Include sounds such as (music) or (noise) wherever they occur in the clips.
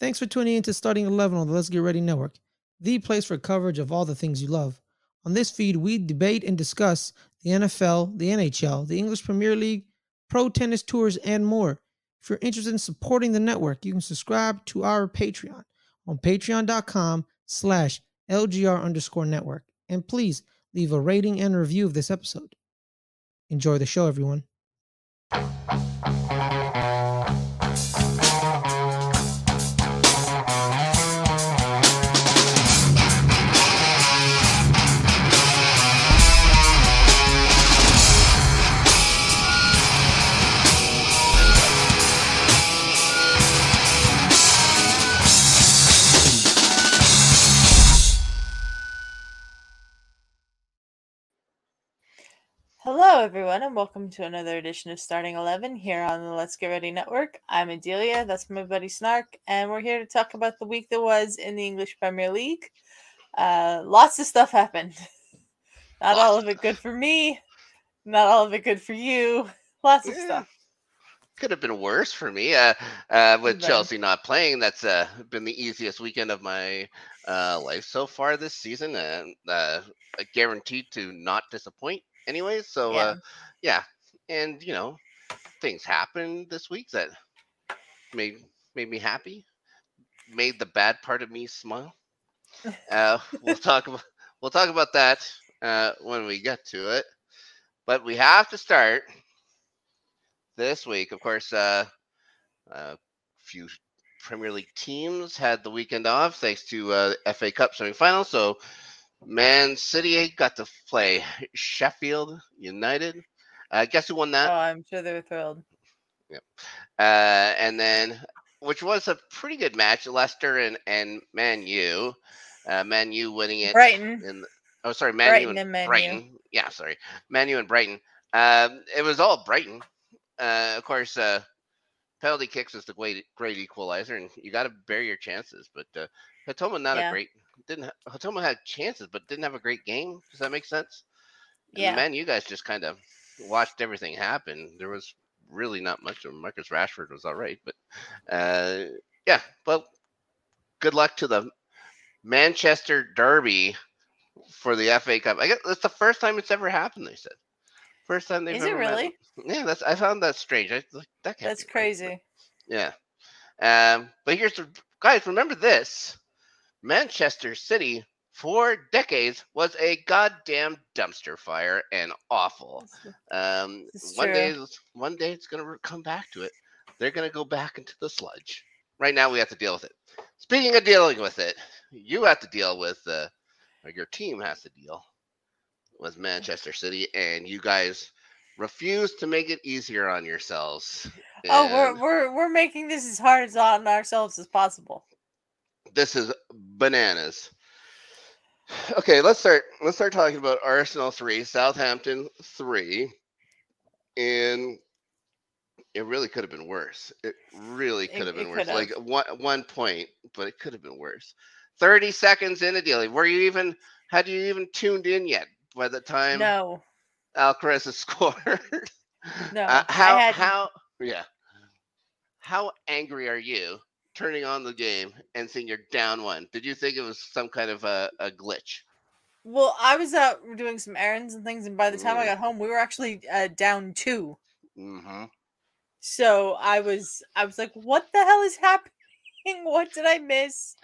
Thanks for tuning in to Starting 11 on the Let's Get Ready Network, the place for coverage of all the things you love. On this feed, we debate and discuss the NFL, the NHL, the English Premier League, pro tennis tours, and more. If you're interested in supporting the network, you can subscribe to our Patreon on patreon.com slash LGR underscore network. And please leave a rating and review of this episode. Enjoy the show, everyone. Hello, everyone, and welcome to another edition of Starting 11 here on the Let's Get Ready Network. I'm Adelia, that's my buddy Snark, and we're here to talk about the week that was in the English Premier League. Uh, lots of stuff happened. (laughs) Not all of it good for me, not all of it good for you. (laughs) Lots of Yeah. stuff. Could have been worse for me. Uh, uh, with. Chelsea not playing, that's uh, been the easiest weekend of my uh, life so far this season, and uh, guaranteed to not disappoint. Anyways, so Yeah. uh, yeah, and you know, things happened this week that made made me happy, made the bad part of me smile. Uh, (laughs) we'll talk about we'll talk about that uh, when we get to it, but we have to start this week. Of course, uh, a few Premier League teams had the weekend off thanks to uh, FA Cup semifinal. So, Man City got to play Sheffield United. Uh, guess who won that? Oh. I'm sure they were thrilled. Uh, and then, which was a pretty good match, Leicester and and Man U. Uh, Man U winning it. Brighton. In the, oh, sorry, Man U Brighton and, and Man U. Brighton. Yeah, sorry, Man U and Brighton. Um, it was all Brighton. Uh, of course, uh, penalty kicks is the great great equalizer, and you got to bear your chances. But uh, Hatoma not Yeah. a great didn't ha- Hatoma had chances, but didn't have a great game. Does that make sense? And Yeah. Man, you guys just kind of watched everything happen. There was really not much. of Marcus Rashford was all right, but uh, yeah. Well, good luck to the Manchester Derby for the FA Cup. I guess that's the first time it's ever happened. They said first time they've Is it ever met. really? Yeah, that's I found that strange. I like that. That's be right, crazy. yeah. Um, but here's the guys. Remember this: Manchester City for decades was a goddamn dumpster fire and awful. Um, one day, it's- one day it's gonna come back to it. They're gonna go back into the sludge. Right now, we have to deal with it. Speaking of dealing with it, you have to deal with, uh, or your team has to deal with Manchester (sighs) City, and you guys refuse to make it easier on yourselves. Oh, we're, we're we're making this as hard as on ourselves as possible. This is bananas. Okay, let's start. Let's start talking about Arsenal three, Southampton three, and it really could have been worse. It really could have been worse. could Like one one point, but it could have been worse. Thirty seconds in into dealing, were you even? Had you even tuned in yet? By the time No, Alcaraz has (laughs) scored, No, Uh, how how yeah? How angry are you turning on the game and seeing you're down one? Did you think it was some kind of a, a glitch? Well, I was out doing some errands and things, and by the time I Mm. got home, we were actually uh, down two. Mm-hmm. So I was, I was like, "What the hell is (laughs) happening? What did I miss?"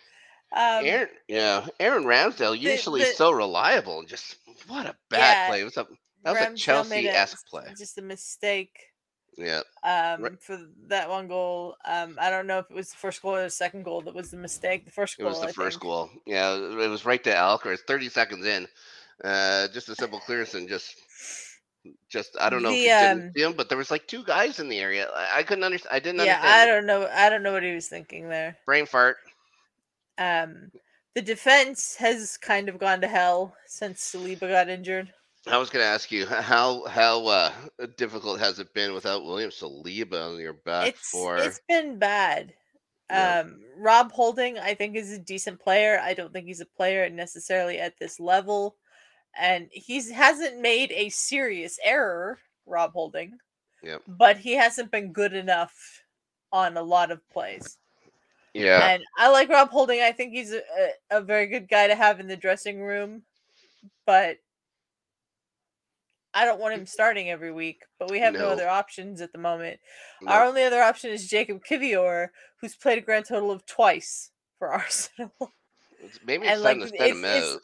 Um, Aaron, yeah, Aaron Ramsdale usually the- so reliable and just what a bad Yeah, play. It was a that was a Ramsdale made Chelsea-esque play. Just a mistake. Yeah, Um, for that one goal. Um, I don't know if it was the first goal or the second goal that was the mistake. The first goal. it was the I first think. goal. Yeah, it was right to Alcaraz. Thirty seconds in, uh, just a simple clearance and just, just I don't know if The, he didn't um, see him, but there was like two guys in the area. I, I couldn't understand. I didn't Yeah, understand. I don't know. I don't know what he was thinking there. Brain fart. Um, the defense has kind of gone to hell since Saliba got injured. I was going to ask you how how uh, difficult has it been without William Saliba on your back it's for? it's been bad. Yeah. Um, Rob Holding, I think, is a decent player. I don't think he's a player necessarily at this level, and he's hasn't made a serious error. Rob Holding, Yep. but he hasn't been good enough on a lot of plays. Yeah. And I like Rob Holding. I think he's a, a very good guy to have in the dressing room, but I don't want him starting every week. But we have no, No. other options at the moment. No. Our only other option is Jakub Kiwior, who's played a grand total of twice for (laughs) Arsenal. Maybe it's and, time like, to send him it's- it's- out.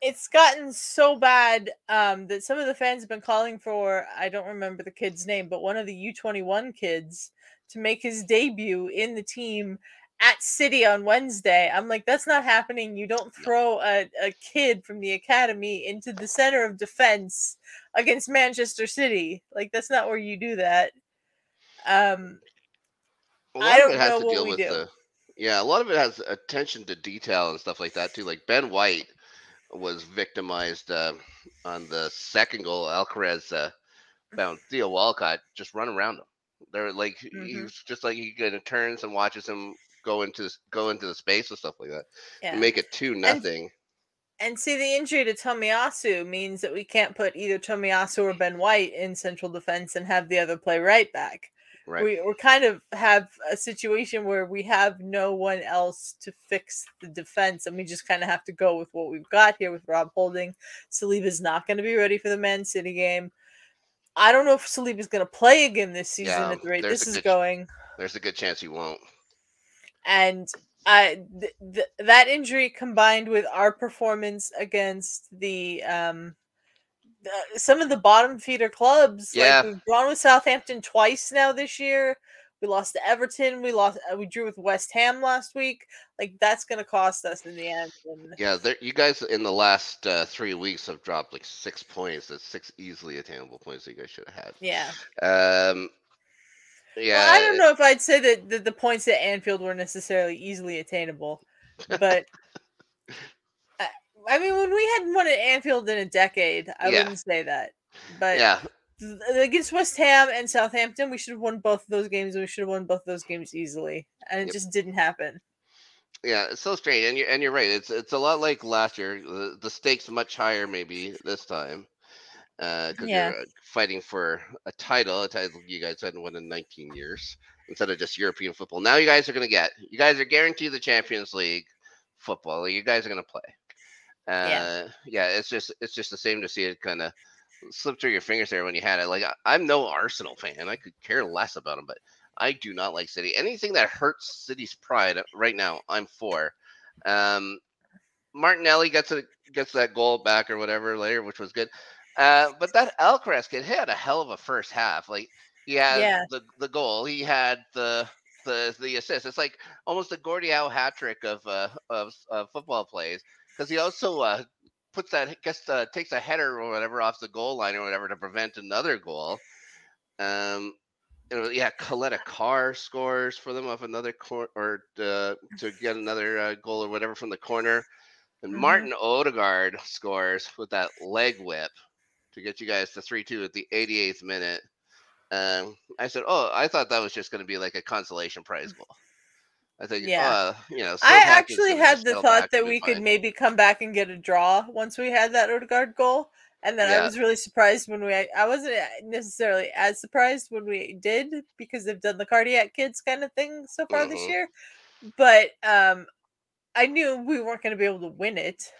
it's gotten so bad um, that some of the fans have been calling for I don't remember the kid's name, but one of the U21 kids to make his debut in the team at City on Wednesday. I'm like, that's not happening. You don't throw a, a kid from the academy into the center of defense against Manchester City. Like, that's not where you do that. Um, A I don't it has know to what deal we with do. the yeah, a lot of it has attention to detail and stuff like that too. Like Ben White was victimized uh, on the second goal. Alcaraz uh, found (laughs) Theo Walcott just run around him. They're like he Mhm. was just like he kind of turns and watches him go into go into the space and stuff like that. yeah. Make it two nothing. And see, the injury to Tomiyasu means that we can't put either Tomiyasu or Ben White in central defense and have the other play right back. Right. We we kind of have a situation where we have no one else to fix the defense, and we just kind of have to go with what we've got here with Rob Holding. Saliba's not going to be ready for the Man City game. I don't know if Saliba's going to play again this season Yeah, at the rate this is good going. There's a good chance he won't. And I th- th- that injury combined with our performance against the um some of the bottom feeder clubs Yeah. like we've drawn with Southampton twice now this year we lost to Everton we lost uh, we drew with West Ham last week like that's going to cost us in the end and Yeah, there, you guys in the last uh, three weeks have dropped like six points. That's six easily attainable points that you guys should have had. yeah. Um, yeah, well, I don't know if I'd say that the, the points at Anfield were necessarily easily attainable but (laughs) I, I mean when we hadn't won at Anfield in a decade I Yeah. wouldn't say that but Yeah, against West Ham and Southampton, we should have won both of those games, and we should have won both of those games easily, and it Yep. just didn't happen. yeah, it's so strange, and you're and you're right. It's it's a lot like last year. The, the stakes much higher maybe this time, because Yeah. you're uh, fighting for a title, a title you guys hadn't won in 19 years, instead of just European football. Now you guys are gonna get. You guys are guaranteed the Champions League football. You guys are gonna play. Uh, Yeah. yeah, it's just it's just the same to see it kind of slip through your fingers there when you had it. Like I, I'm no Arsenal fan. I could care less about them, but I do not like City. Anything that hurts City's pride uh, right now, I'm for. Um, Martinelli gets a gets that goal back or whatever later, which was good. Uh, but that Alcaraz kid he had a hell of a first half. Like he had Yeah. the the goal, he had the the the assist. It's like almost a Gordie Howe hat trick of uh of, of football plays because he also uh puts that gets uh, takes a header or whatever off the goal line or whatever to prevent another goal. Um, know, yeah, Caleta-Car scores for them off another corner or uh, to get another uh, goal or whatever from the corner. And Mhm. Martin Odegaard scores with that leg whip to get you guys to 3 2 at the 88th minute. Um, I said, Oh, I thought that was just going to be like a consolation prize (laughs) goal. I think, Yeah. uh, you know, I actually had the thought that we could fine. maybe come back and get a draw once we had that Odegaard goal. And then I was really surprised when we I wasn't necessarily as surprised when we did because they've done the cardiac kids kind of thing so far this Mhm. year. But um I knew we weren't going to be able to win it.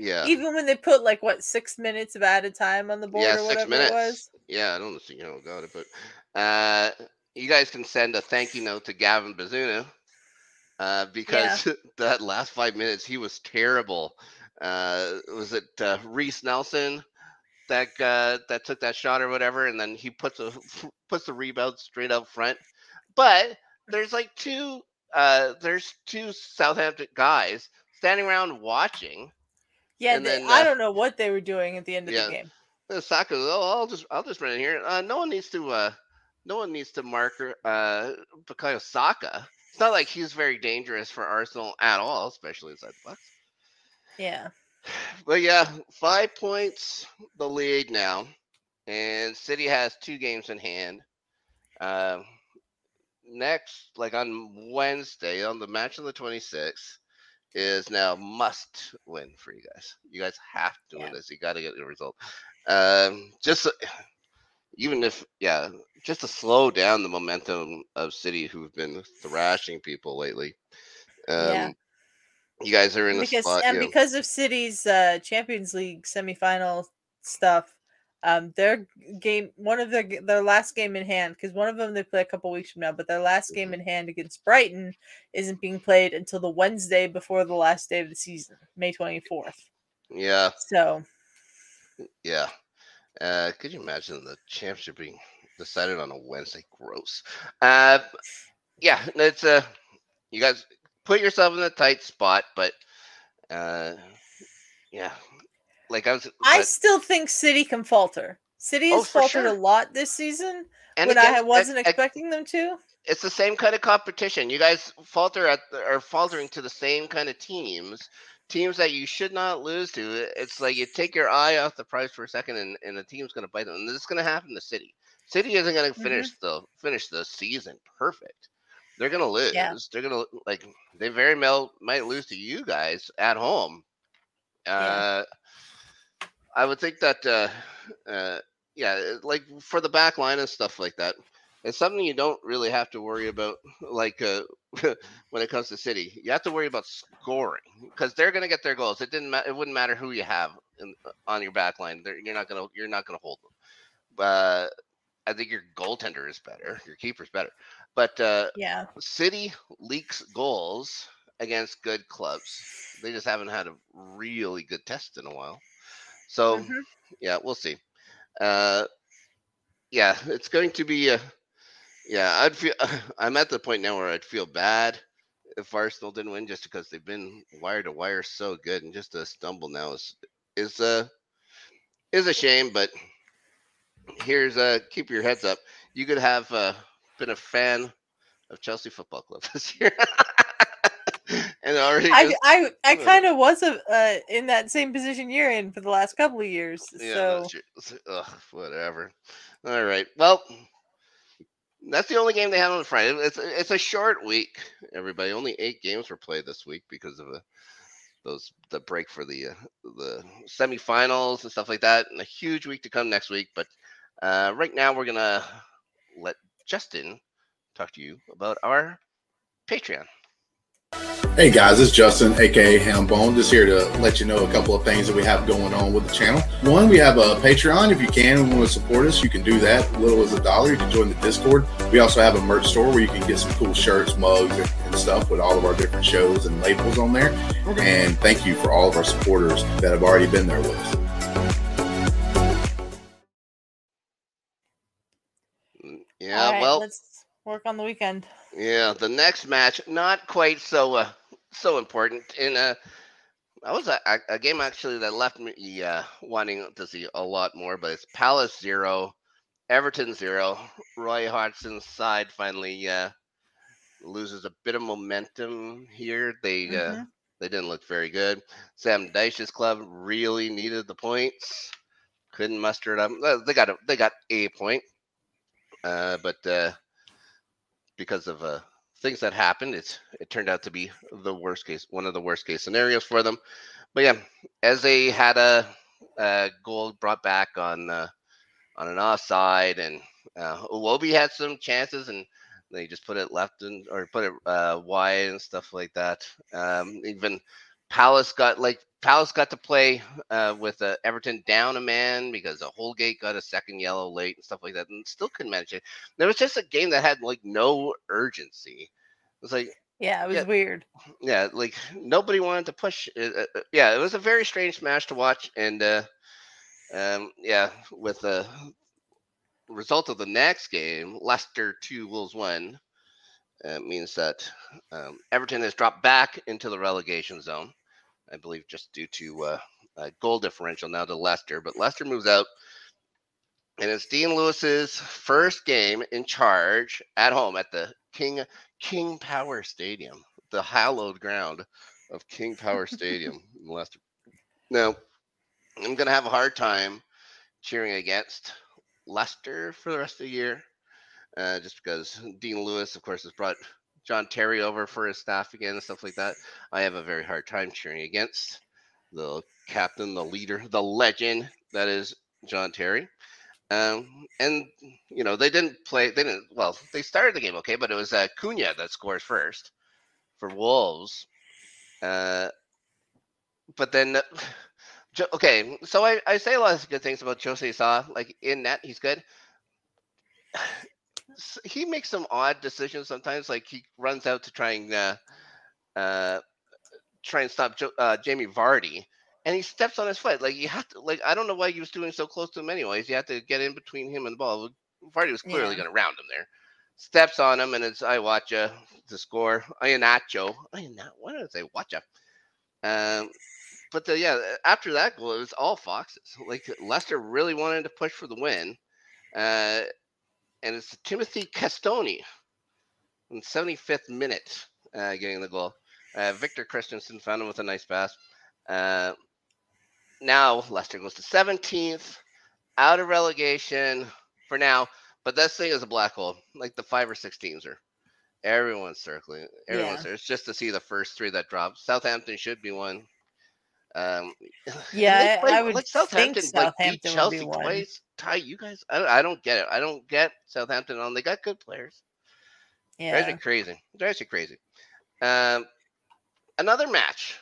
Yeah. Even when they put like what six minutes of added time on the board yeah, or whatever it was. Yeah, I don't see, how know, got it, but uh, you guys can send a thank you note to Gavin Bazunu uh, because (laughs) that last five minutes he was terrible. Uh, was it uh, Reiss Nelson that uh, that took that shot or whatever, and then he puts a (laughs) puts the rebound straight up front. But there's like two uh, there's two Southampton guys standing around watching. Yeah, they- then, I uh, don't know what they were doing at the end of yeah. the game. Uh, Saka, oh, I'll just I'll just run in here. Uh, no one needs to uh, no one needs to mark uh Bukayo Saka. It's not like he's very dangerous for Arsenal at all, especially inside the box. Yeah. (sighs) But yeah, five points the lead now, and City has two games in hand. Um, next, like on Wednesday, on the match on the 26th, is now must win for you guys. You guys have to Yeah. win this. You got to get the result. Um, just (sighs) even if yeah, just to slow down the momentum of City, who've been thrashing people lately. Um, You guys are in because spot. and you know- because of City's uh, Champions League semifinal stuff, um, their game, one of their their last game in hand, because one of them they play a couple weeks from now, but their last game in hand against Brighton isn't being played until the Wednesday before the last day of the season, May twenty fourth. yeah, So yeah. Uh, could you imagine the championship being decided on a Wednesday? Gross. Uh, yeah, it's uh, you guys put yourself in a tight spot, but uh, yeah, like I was. I still think City can falter. City Oh, has for faltered a lot this season and when I against- and- wasn't expecting them to. it's the same kind of competition. You guys falter at are faltering to the same kind of teams, teams that you should not lose to. It's like you take your eye off the prize for a second, and, and the team's going to bite them. And this is going to happen to City. City isn't going to finish the finish the season perfect. They're going to lose. Yeah. They're going to like they very well might lose to you guys at home. Uh, I would think that uh, uh, yeah, like for the back line and stuff like that, it's something you don't really have to worry about. (laughs) Like uh, (laughs) when it comes to City, you have to worry about scoring because they're going to get their goals. It didn't. Ma- it wouldn't matter who you have in, on your back line. They're, you're not going to. You're not going to hold them. But I think your goaltender is better. Your keeper's better. But uh, Yeah. City leaks goals against good clubs. They just haven't had a really good test in a while. So Mhm. yeah, we'll see. Uh, yeah, it's going to be. Uh, yeah, I'd feel. (sighs) I'm at the point now where I'd feel bad if Arsenal didn't win, just because they've been wire to wire so good, and just a stumble now is is uh is a shame. But here's uh keep your heads up. You could have uh, been a fan of Chelsea Football Club (laughs) this year, and already I just- I, I kind of was a, uh, in that same position you're in for the last couple of years. Yeah, so. Ugh, whatever. All right. Well, that's the only game they have on the Friday. It's it's a short week. Everybody, only eight games were played this week because of uh those the break for the uh, the semifinals and stuff like that, and a huge week to come next week. But uh, right now, we're gonna let Justin talk to you about our Patreon. Hey guys, it's Justin, aka Hambone, just here to let you know a couple of things that we have going on with the channel. One, we have a Patreon. If you can and want to support us, you can do that. Little as a dollar. You can join the Discord. We also have a merch store where you can get some cool shirts, mugs, and stuff with all of our different shows and labels on there. And thank you for all of our supporters that have already been there with us. Mm, Yeah. all right, well, let's work on the weekend. Yeah, the next match not quite so uh, so important. In a, that was a, a, game actually that left me uh, wanting to see a lot more. But it's Palace zero, Everton zero. Roy Hodgson's side finally uh, loses a bit of momentum here. They uh, Mhm. they didn't look very good. Sean Dyche's club really needed the points, couldn't muster it up. Uh, They got a, they got a point, uh, but. Uh, because of uh, things that happened, it's it turned out to be the worst case, one of the worst case scenarios for them. But yeah, as they had a, a goal brought back on uh, on an offside, and uh, Iwobi had some chances, and they just put it left and or put it uh, wide and stuff like that. Um, even Palace got like Palace got to play uh, with uh, Everton down a man because uh, Holgate got a second yellow late and stuff like that, and still couldn't manage it. There was just a game that had like no urgency. It was like, Yeah, it was Yeah. weird. yeah, like nobody wanted to push. it, uh, uh, yeah, it was a very strange match to watch, and uh, um, yeah, with the result of the next game, Leicester two, Wolves one, uh, means that um, Everton has dropped back into the relegation zone. I believe just due to uh, a goal differential now to Leicester, but Leicester moves out. And it's Dean Lewis's first game in charge at home at the King King Power Stadium, the hallowed ground of King Power Stadium (laughs) in Leicester. Now, I'm gonna have a hard time cheering against Leicester for the rest of the year, uh, just because Dean Lewis, of course, has brought John Terry over for his staff again and stuff like that. I have a very hard time cheering against the captain, the leader, the legend that is John Terry. Um, and you know they didn't play. They didn't. Well, they started the game okay, but it was uh, Cunha that scores first for Wolves. Uh, but then, (sighs) okay, so I, I say a lot of good things about Jose Sa. Like in net, he's good. He makes some odd decisions sometimes. Like he runs out to try and uh, uh, try and stop jo- uh, Jamie Vardy, and he steps on his foot. Like you have to. Like I don't know why he was doing so close to him. Anyways, you have to get in between him and the ball. Vardy was clearly Yeah. going to round him there. Steps on him, and it's I watch you to score. Iheanacho. Iheanacho. Why did I say watch Um, but the, yeah, after that goal, it was all Foxes. Like Leicester really wanted to push for the win, uh, and it's Timothy Castagne in 75th minute uh, getting the goal. Uh, Victor Kristiansen found him with a nice pass. Uh, now Leicester goes to 17th, out of relegation for now. But this thing is a black hole. Like the five or six teams are. Everyone's circling. Everyone's Yeah. there. It's just to see the first three that drop. Southampton should be one. Um, Yeah, (laughs) I- would like think Southampton, like beat Southampton be Chelsea one. twice. Ty, you guys, I, I don't get it. I don't get Southampton on. They got good players. Yeah, Drives me crazy. Drives me crazy. Um, another match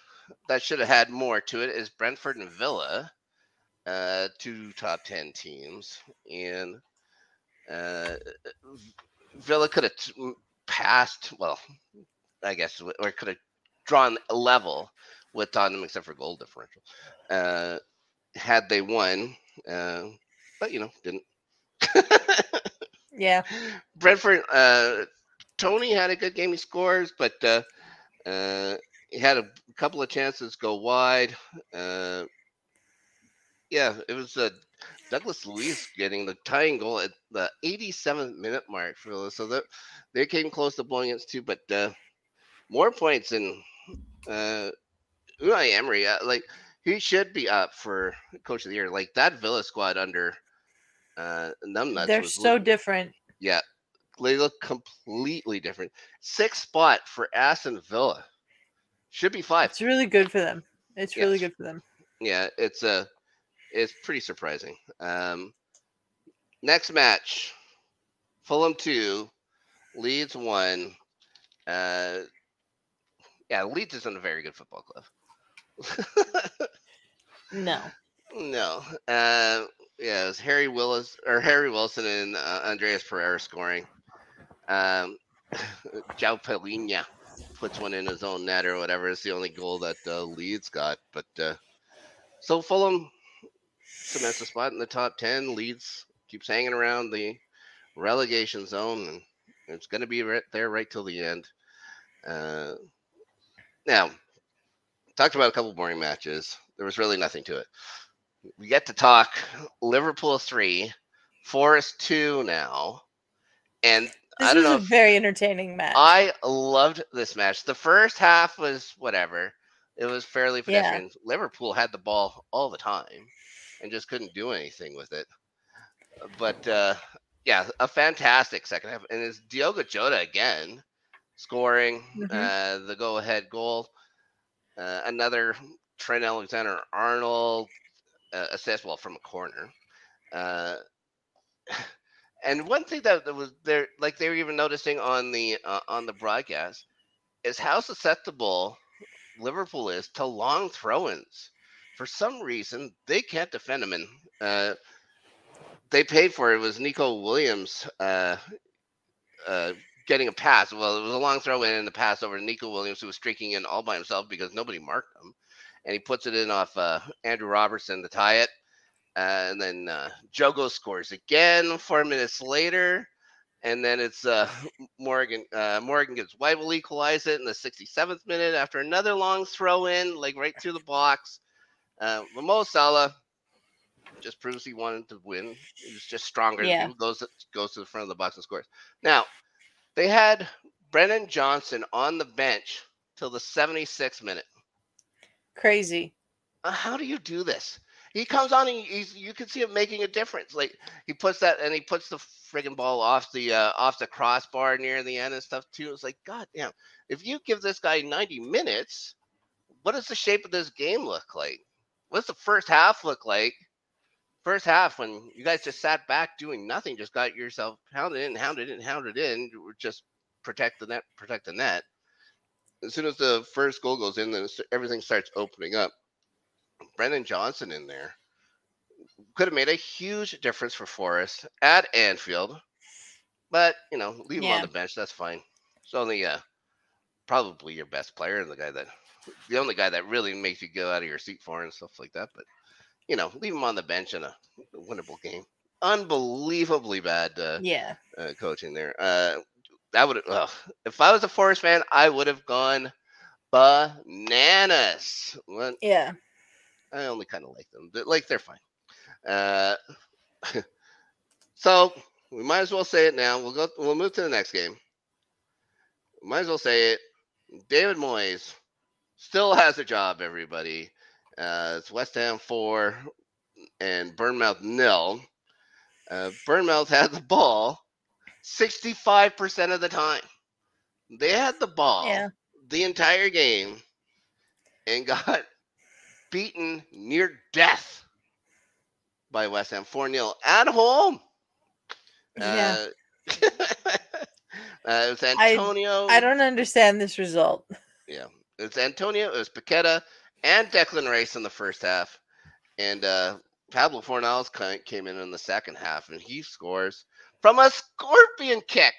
that should have had more to it is Brentford and Villa, uh, two top ten teams, and uh, Villa could have passed. Well, I guess, or could have drawn a level with Tottenham, except for goal differential. Uh, had they won, uh, but you know, didn't. Yeah. (laughs) Brentford, uh, Toney had a good game. He scores, but uh, uh, he had a couple of chances go wide. Uh, yeah, it was uh, Douglas Luiz getting the tying goal at the 87th minute mark for Villa. So that they came close to blowing it too, but uh, more points than uh, Unai Emery. Uh, like he should be up for coach of the year. Like that Villa squad under uh, Numbnuts. They're so look- different. yeah, they look completely different. Sixth spot for Aston Villa. Should be five. It's really good for them. It's really good for them. Yeah, it's a, it's pretty surprising. Um, next match, Fulham two, Leeds one. Uh, yeah, Leeds isn't a very good football club. (laughs) No. No. Uh, yeah, it was Harry Willis or Harry Wilson and uh, Andreas Pereira scoring. Um, (laughs) João Palhinha puts one in his own net or whatever. It's the only goal that uh, Leeds got. But uh, so Fulham cements a spot in the top ten. Leeds keeps hanging around the relegation zone, and it's going to be right there right till the end. Uh, now, talked about a couple boring matches. There was really nothing to it. We get to talk Liverpool three, Forest two now, and This I don't was know. a very entertaining match. I loved this match. The first half was whatever. It was fairly Yeah. pedestrian. Liverpool had the ball all the time and just couldn't do anything with it. But uh, yeah, a fantastic second half. And it's Diogo Jota again scoring Mhm. uh, the go ahead goal. Uh, another Trent Alexander Arnold uh, well, from a corner. Uh, (laughs) and one thing that, was there, like they were even noticing on the uh, on the broadcast, is how susceptible Liverpool is to long throw-ins. For some reason, they can't defend them, and uh, they paid for it. It was Neco Williams uh, uh, getting a pass. Well, it was a long throw in and the pass over to Neco Williams, who was streaking in all by himself because nobody marked him, and he puts it in off uh, Andrew Robertson to tie it. Uh, and then uh, Diogo scores again four minutes later. And then it's uh, (laughs) Morgan. Uh, Morgan Gibbs-White will equalize it in the 67th minute after another long throw in, like right through the box. Uh, Mo Salah just proves he wanted to win. He was just stronger. Yeah. Goes goes to the front of the box and scores. Now they had Brennan Johnson on the bench till the 76th minute. Crazy. Uh, how do you do this? He comes on and he's you can see him making a difference. Like he puts that and he puts the friggin' ball off the uh, off the crossbar near the end and stuff too. It's like God damn. If you give this guy 90 minutes, what does the shape of this game look like? What's the first half look like? First half when you guys just sat back doing nothing, just got yourself pounded in, hounded in, hounded in, just protect the net, protect the net. As soon as the first goal goes in, then everything starts opening up. Brennan Johnson in there could have made a huge difference for Forest at Anfield, but you know, leave him on the bench. That's fine. It's only uh, probably your best player and the guy that, the only guy that really makes you go out of your seat for and stuff like that. But you know, leave him on the bench in a winnable game. Unbelievably bad uh, Yeah. uh, coaching there. Uh, I would have, if I was a Forest fan, I would have gone bananas. Well, Yeah. I only kind of like them. Like they're fine. Uh, (laughs) so we might as well say it now. We'll go. We'll move to the next game. Might as well say it. David Moyes still has a job. Everybody. Uh, it's West Ham four and Bournemouth nil. Uh, Bournemouth (laughs) had the ball sixty-five percent of the time. They had the ball Yeah. the entire game and got (laughs) beaten near death by West Ham 4 0 at home. Yeah. Uh, (laughs) uh, it was Antonio. I don't understand this result. Yeah, It was Antonio. It was Paqueta and Declan Rice in the first half, and uh, Pablo Fornals came in in the second half, and he scores from a scorpion kick.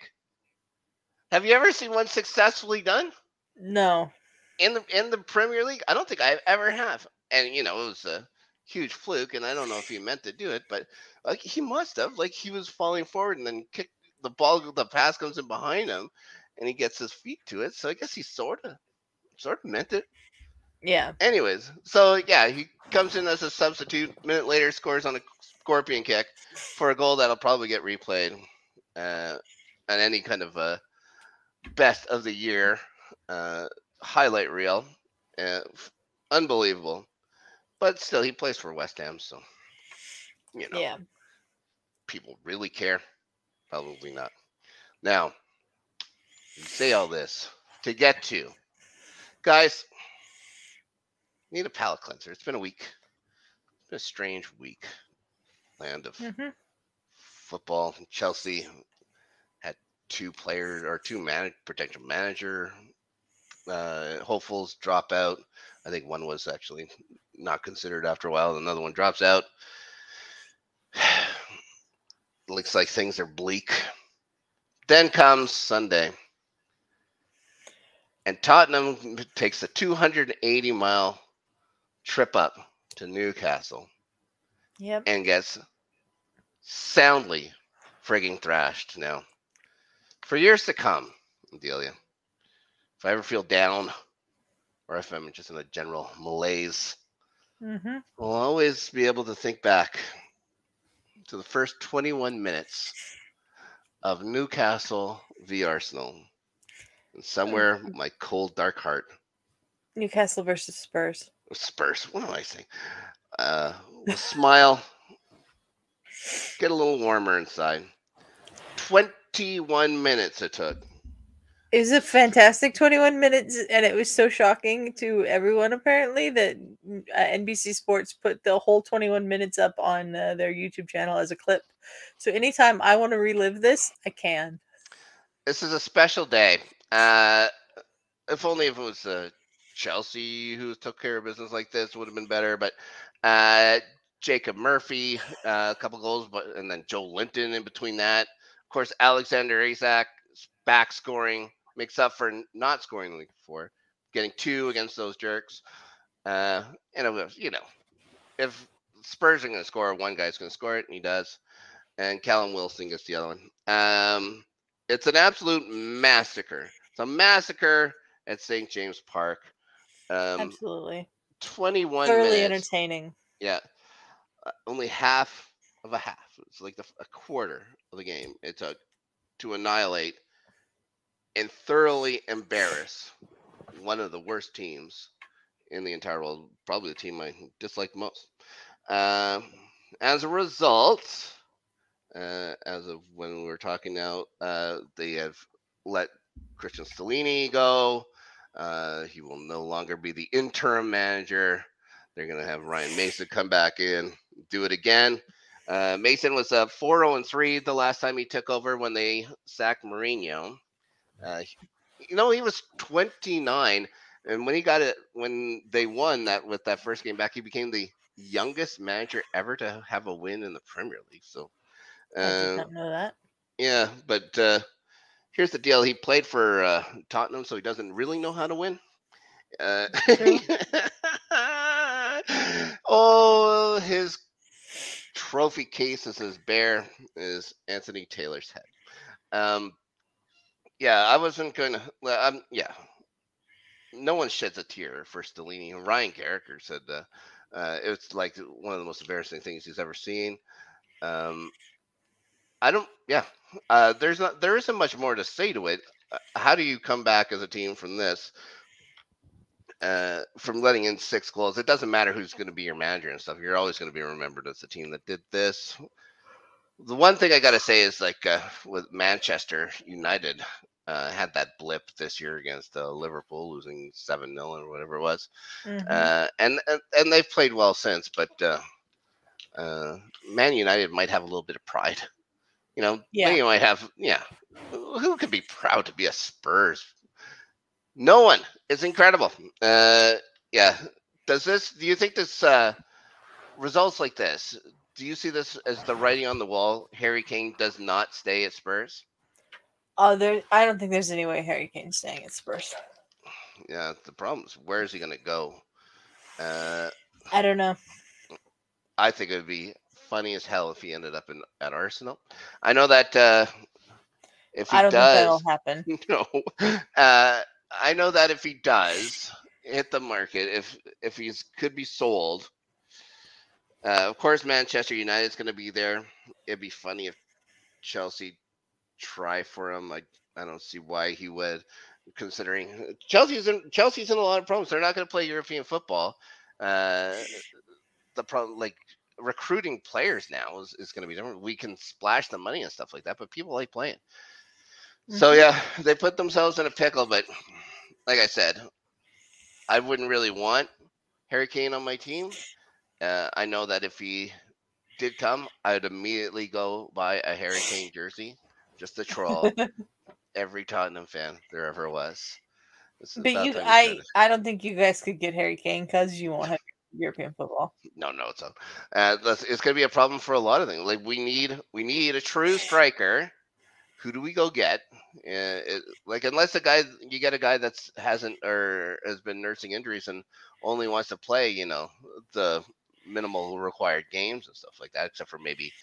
Have you ever seen one successfully done? No. in the in the Premier League. I don't think I ever have. And you know, it was a huge fluke, and I don't know if he meant to do it, but like he must have. Like he was falling forward and then kicked the ball, the pass comes in behind him, and he gets his feet to it. So I guess he sort of sort of meant it. Yeah. Anyways, so yeah, he comes in as a substitute. Minute later, scores on a scorpion kick for a goal that'll probably get replayed uh, on any kind of uh, best of the year uh, highlight reel. Uh, unbelievable, but still, he plays for West Ham, so you know, Yeah. people really care. Probably not. Now, say all this to get to guys. Need a palate cleanser. It's been a week. It's been a strange week. Land of hmm football. Chelsea had two players or two man potential manager uh, hopefuls drop out. I think one was actually not considered after a while. Another one drops out. (sighs) Looks like things are bleak. Then comes Sunday. And Tottenham takes a 280 mile trip up to Newcastle Yep. and gets soundly frigging thrashed now. For years to come, Delia, if I ever feel down or if I'm just in a general malaise, hmm I'll always be able to think back to the first 21 minutes of Newcastle v Arsenal. And somewhere my cold, dark heart, Newcastle versus Spurs. Spurs, what am I saying? Uh, smile, get a little warmer inside. 21 minutes it took. It was a fantastic 21 minutes, and it was so shocking to everyone apparently that uh, NBC Sports put the whole 21 minutes up on uh, their YouTube channel as a clip. So anytime I want to relive this, I can. This is a special day. Uh, if only if it was uh, Chelsea who took care of business like this would have been better. But uh, Jacob Murphy, uh, a couple goals, but and then Joelinton in between that. Of course, Alexander Isak back scoring makes up for not scoring the week before, getting two against those jerks. Uh, and it was, you know, if Spurs are going to score, one guy's going to score it, and he does. And Callum Wilson gets the other one. Um, it's an absolute massacre. It's a massacre at St. James Park. Um, Absolutely. 21 Thoroughly minutes. entertaining. Yeah. Uh, only half of a half. It's like the, a quarter of the game it took to annihilate and thoroughly embarrass one of the worst teams in the entire world. Probably the team I dislike most. Um, as a result, uh, as of when we were talking now, uh, they have let Christian Stellini go. Uh, he will no longer be the interim manager. They're going to have Ryan Mason come back in, do it again. Uh, Mason was uh, 4 0 3 the last time he took over when they sacked Mourinho. Uh, you know, he was 29, and when he got it, when they won that with that first game back, he became the youngest manager ever to have a win in the Premier League. So, I did uh, not know that. yeah, but uh, here's the deal: he played for uh, Tottenham, so he doesn't really know how to win. Uh, (laughs) oh, his trophy case is as bare as Anthony Taylor's head. Um, yeah, I wasn't going to. Um, yeah, no one sheds a tear for Stellini. Ryan Garricker said uh, uh, it's like one of the most embarrassing things he's ever seen. Um, I don't. Yeah, uh, there's not. There isn't much more to say to it. Uh, How do you come back as a team from this? Uh, from letting in six goals, it doesn't matter who's going to be your manager and stuff. You're always going to be remembered as the team that did this. The one thing I got to say is like uh, with Manchester United uh, had that blip this year against uh, Liverpool, losing seven 0 or whatever it was Mhm. uh, and and- and they've played well since. But uh, uh, Man United might have a little bit of pride. (laughs) You know, Yeah. they might have. Yeah, who could be proud to be a Spurs? No one. It's incredible. Uh, yeah. Does this? Do you think this uh, results like this? Do you see this as the writing on the wall? Harry Kane does not stay at Spurs. Oh, there. I don't think there's any way Harry Kane's staying at Spurs. Yeah. The problem is, where is he going to go? Uh, I don't know. I think it would be funny as hell if he ended up in at Arsenal. I know that uh, if he I don't think does, that'll happen. (laughs) no, uh, I know that if he does hit the market, if if he could be sold, uh, of course Manchester United's going to be there. It'd be funny if Chelsea try for him. I I don't see why he would, considering Chelsea's in Chelsea's in a lot of problems. They're not going to play European football. Uh, the problem, like recruiting players now, is, is going to be different. We can splash the money and stuff like that, but people like playing. So Mhm. yeah, (laughs) they put themselves in a pickle. But like I said, I wouldn't really want Harry Kane on my team. Uh, I know that if he did come, I would immediately go buy a Harry Kane (laughs) jersey just to troll every Tottenham fan there ever was. But you, I. I don't think you guys could get Harry Kane because you won't have European football. no, no, it's a, uh, it's going to be a problem for a lot of things. Like we need, we need a true striker. Who do we go get? Uh, it, like unless the guy you get a guy that's hasn't or has been nursing injuries and only wants to play, you know, the minimal required games and stuff like that, except for maybe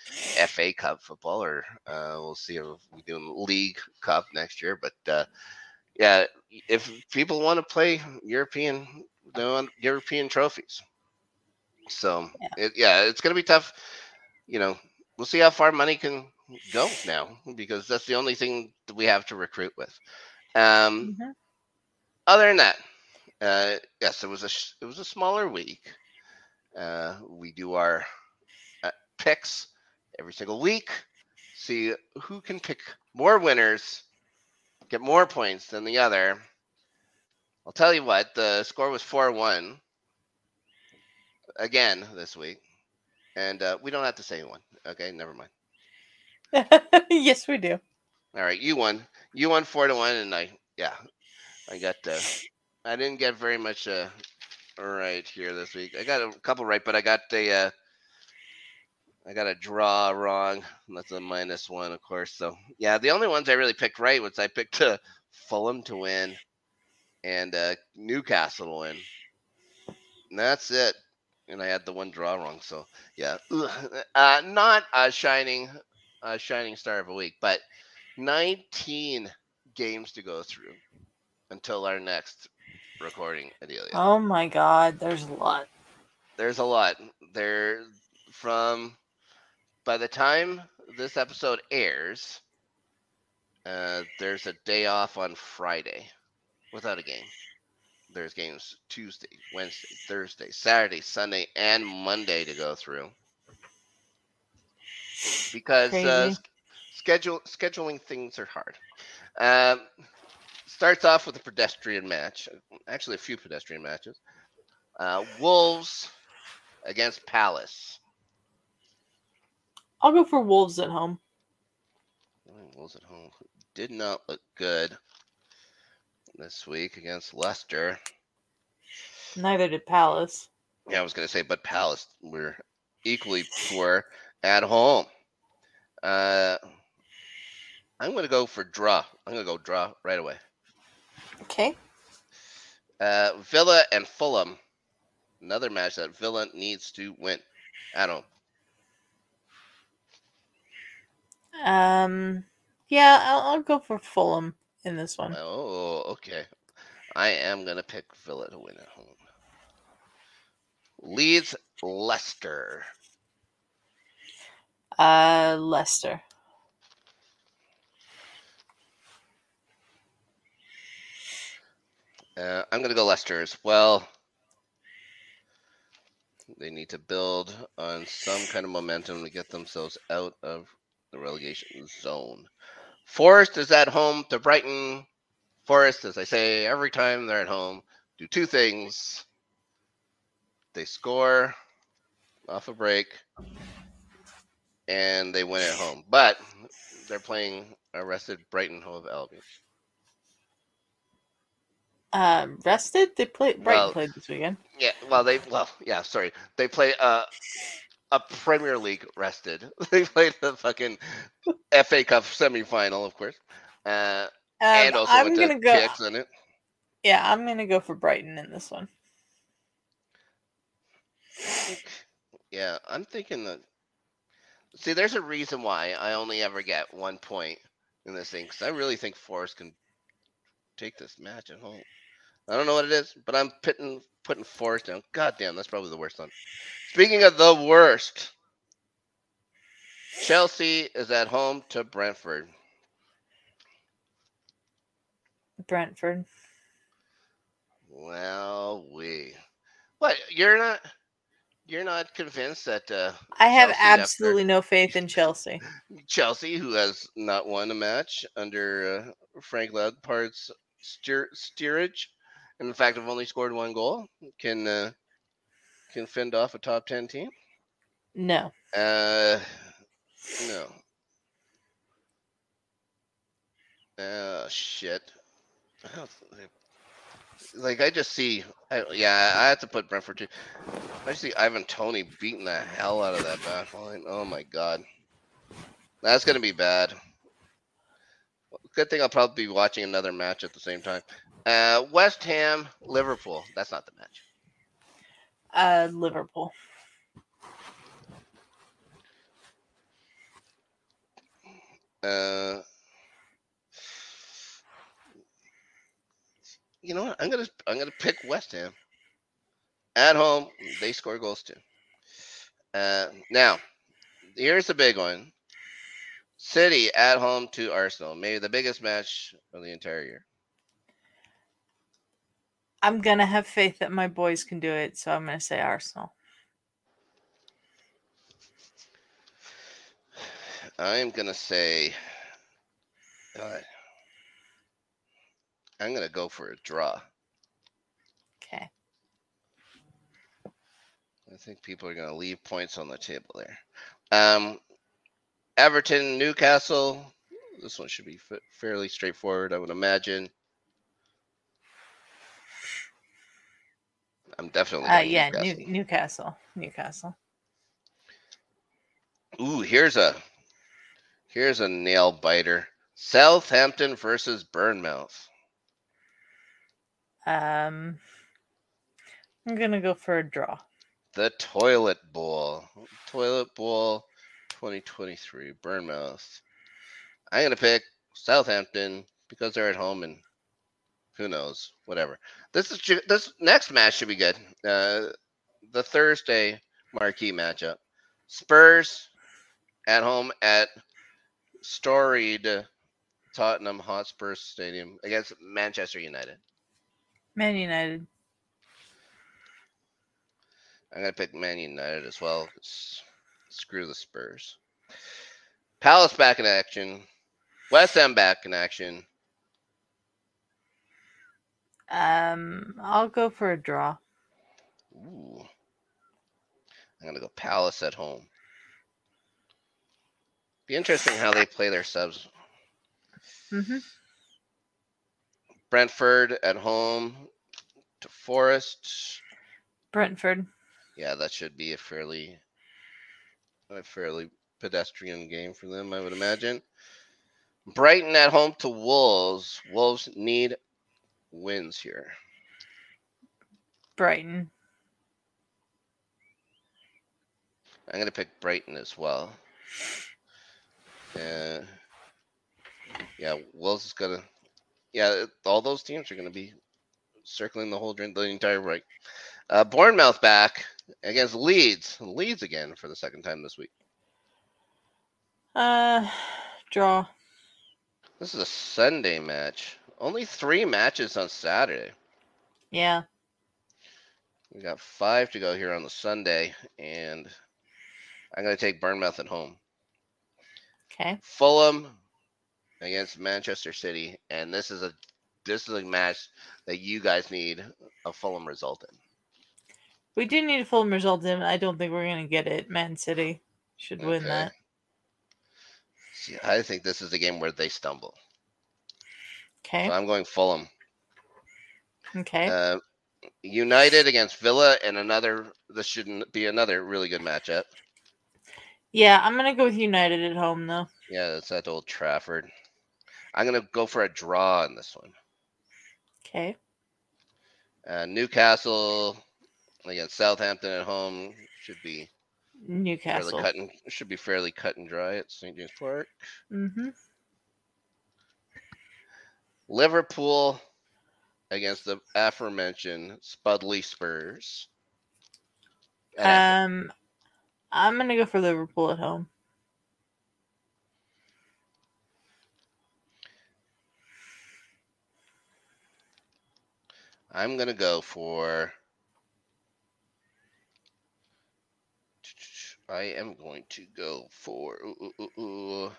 FA Cup football or uh, we'll see if we do League Cup next year. But uh, yeah, if people want to play European, they want European trophies. So Yeah. it, yeah, it's gonna be tough. You know, we'll see how far money can go now because that's the only thing that we have to recruit with. Um, Mhm. other than that, uh, yes, it was a sh- it was a smaller week. Uh, we do our uh, picks every single week. See who can pick more winners, get more points than the other. I'll tell you what, the score was four one again this week, and uh, we don't have to say one. Okay, never mind. (laughs) yes, we do. All right, you won. You won four to one, and I yeah, I got. Uh, I didn't get very much uh, right here this week. I got a couple right, but I got a. Uh, I got a draw wrong. That's a minus one, of course. So yeah, the only ones I really picked right was I picked uh, Fulham to win and uh, Newcastle to win. And that's it. And I had the one draw wrong. So yeah, uh, not a shining, a shining star of a week, but 19 games to go through until our next recording, Adelia. Oh my God, there's a lot. There's a lot. There from by the time this episode airs, uh, there's a day off on Friday without a game. There's games Tuesday, Wednesday, Thursday, Saturday, Sunday, and Monday to go through. Because uh, schedule scheduling things are hard. Um, starts off with a pedestrian match. Actually, a few pedestrian matches. Uh, Wolves against Palace. I'll go for Wolves at home. Wolves at home did not look good. This week against Leicester. Neither did Palace. Yeah, I was gonna say, but Palace were equally poor at home. Uh, I'm gonna go for draw. I'm gonna go draw right away. Okay. Uh, Villa and Fulham. Another match that Villa needs to win at home. Um. Yeah, I'll, I'll go for Fulham in this one. Oh, okay. I am gonna pick Villa to win at home. Leeds Leicester. Uh, Leicester. Uh, I'm gonna go Leicester as well. They need to build on some kind of momentum to get themselves out of the relegation zone. Forest is at home to Brighton. Forest, as I say every time they're at home, do two things. They score off a break and they win at home. But they're playing a rested Brighton Hove Albion. Um, rested. They played. Brighton Well- played this weekend. Yeah, well, they well, yeah, sorry, they play uh, a Premier League rested. (laughs) they played the fucking FA Cup semifinal, of course, uh, Um, and also I'm went gonna go. kicks in it. Yeah, I'm gonna go for Brighton in this one. Yeah, I'm thinking that. See, there's a reason why I only ever get one point in this thing because I really think Forest can take this match at home. I don't know what it is, but I'm putting putting Forest down. God damn, that's probably the worst one. Speaking of the worst, Chelsea is at home to Brentford. Brentford. Well, we. What? You're not. You're not convinced that uh, I have Chelsea after- absolutely no faith in Chelsea. (laughs) Chelsea, who has not won a match under uh, Frank Lampard's steer- steerage, and in fact have only scored one goal, can uh, can fend off a top ten team? No. Uh, no. Oh shit! I don't th- Like I just see, I, yeah, I have to put Brentford too. I see Ivan Toney beating the hell out of that back line. Oh my god, that's gonna be bad. Good thing I'll probably be watching another match at the same time. Uh, West Ham, Liverpool. That's not the match. Uh, Liverpool. Uh, you know what? I'm gonna I'm gonna pick West Ham at home. They score goals too. Uh, now, here's the big one: City at home to Arsenal. Maybe the biggest match of the entire year. I'm gonna have faith that my boys can do it, so I'm gonna say Arsenal. I am gonna say. uh, I'm gonna go for a draw. Okay. I think people are going to leave points on the table there. Um, Everton, Newcastle. This one should be fa- fairly straightforward, I would imagine. I'm definitely. Uh, yeah, Newcastle. New- Newcastle. Newcastle. Ooh, here's a here's a nail biter. Southampton versus Bournemouth. Um, I'm gonna go for a draw. The Toilet Bowl. Toilet Bowl 2023. Bournemouth. I'm going to pick Southampton because they're at home and who knows, whatever. This is this next match should be good. Uh, the Thursday marquee matchup. Spurs at home at storied Tottenham Hotspur Stadium against Manchester United. Man United. I'm gonna pick Man United as well. Screw the Spurs. Palace back in action. West Ham back in action. Um, I'll go for a draw. Ooh. I'm gonna go Palace at home. Be interesting how they play their subs. Mm-hmm. Brentford at home to Forest. Brentford. Yeah, that should be a fairly a fairly pedestrian game for them, I would imagine. Brighton at home to Wolves. Wolves need wins here. Brighton. I'm gonna pick Brighton as well. Yeah, yeah. Wolves is gonna. Yeah, all those teams are gonna be circling the whole the entire break. Uh, Bournemouth back against Leeds. Leeds again for the second time this week. Uh, draw. This is a Sunday match. Only three matches on Saturday. Yeah. We got five to go here on the Sunday, and I'm going to take Bournemouth at home. Okay. Fulham against Manchester City, and this is a this is a match that you guys need a Fulham result in. We do need a Fulham result in. I don't think we're gonna get it. Man City should win that. See, I think this is a game where they stumble. Okay. So I'm going Fulham. Okay. Uh, United against Villa, and another. This shouldn't be another really good matchup. yeah, I'm gonna go with United at home though. Yeah, it's at Old Trafford. I'm gonna go for a draw in this one. Okay. Uh, Newcastle against Southampton at home should be fairly Newcastle. cut and should be fairly cut and dry at St James Park. Mm-hmm. Liverpool against the aforementioned Spudley Spurs. Um, I'm gonna go for Liverpool at home. I'm gonna go for. I am going to go for. ooh, ooh, ooh.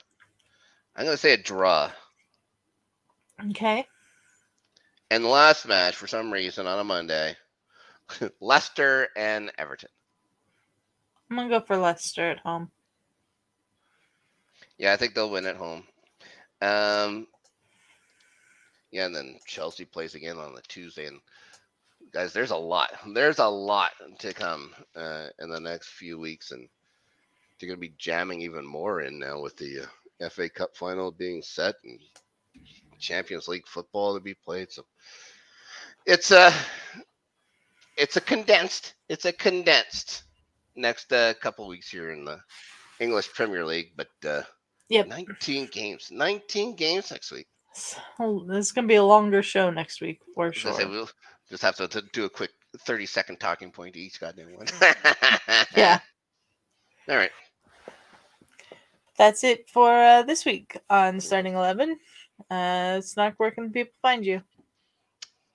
I'm gonna say a draw. Okay. And the last match, for some reason, on a Monday, (laughs) Leicester and Everton. I'm gonna go for Leicester at home. Yeah, I think they'll win at home. Um, yeah, and then Chelsea plays again on the Tuesday. And guys, there's a lot. There's a lot to come uh, in the next few weeks, and they're going to be jamming even more in now with the uh, FA Cup final being set and Champions League football to be played. So it's a it's a condensed it's a condensed next uh, couple weeks here in the English Premier League, but. Uh, Yep. 19 games. 19 games next week. So, this is gonna be a longer show next week for I say, sure. we'll just have to, to do a quick 30 second talking point to each goddamn one. (laughs) Yeah. All right. That's it for uh, this week on Starting Eleven. Uh, Snark, where can people find you?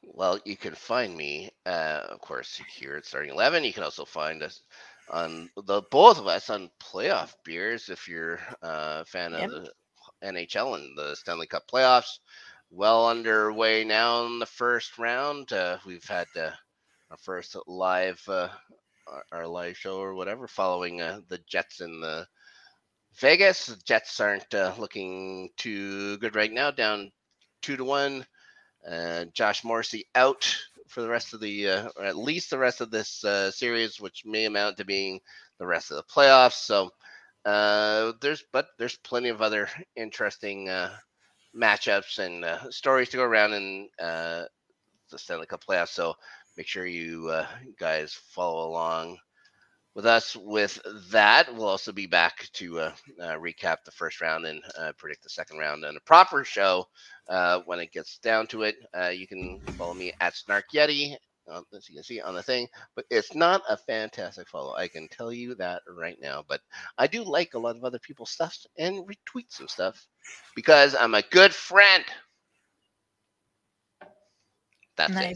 Well, you can find me, uh, of course, here at Starting 11. You can also find us on the both of us on Playoff Beards if you're uh, a fan Yep. of the NHL and the Stanley Cup playoffs. Well underway now in the first round. Uh, we've had uh, our first live, uh, our, our live show or whatever, following uh, the Jets in the Vegas. Jets aren't uh, looking too good right now, down two to one. Uh, Josh Morrissey out for the rest of the, uh, or at least the rest of this uh, series, which may amount to being the rest of the playoffs. So uh, there's, but there's plenty of other interesting uh, matchups and stories to go around in the Stanley Cup playoffs. So make sure you guys follow along with us with that. We'll also be back to uh, uh, recap the first round and uh, predict the second round and a proper show uh, when it gets down to it. Uh, you can follow me at Snark Yeti, uh, as you can see on the thing, but it's not a fantastic follow. I can tell you that right now. But I do like a lot of other people's stuff and retweet some stuff because I'm a good friend. That's it.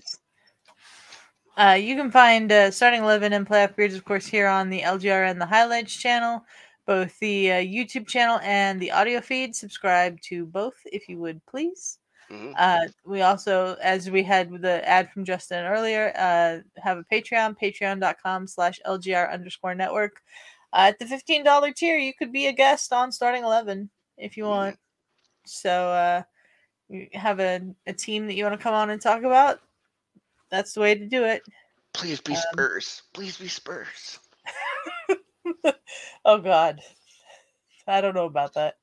Uh, you can find uh, Starting 11 and Playoff Beards, of course, here on the LGR and the Highlights channel, both the uh, YouTube channel and the audio feed. Subscribe to both if you would, please. Mhm. Uh, we also, as we had the ad from Justin earlier, uh, have a Patreon, patreon.com slash LGR underscore network. Uh, at the $15 tier, you could be a guest on Starting 11 if you want. So, uh, you have a, a team that you want to come on and talk about, that's the way to do it. Please be Um, Spurs. Please be Spurs. (laughs) oh God, I don't know about that.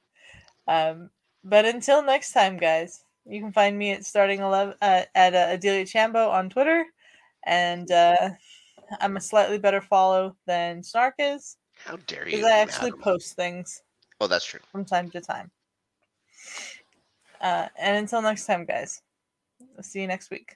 Um, but until next time, guys, you can find me at starting eleven uh, at uh, Adelia Chambo on Twitter, and uh, I'm a slightly better follow than Snark is How dare you? because I actually madam. post things Oh, that's true. from time to time. Uh, and until next time, guys, I'll see you next week.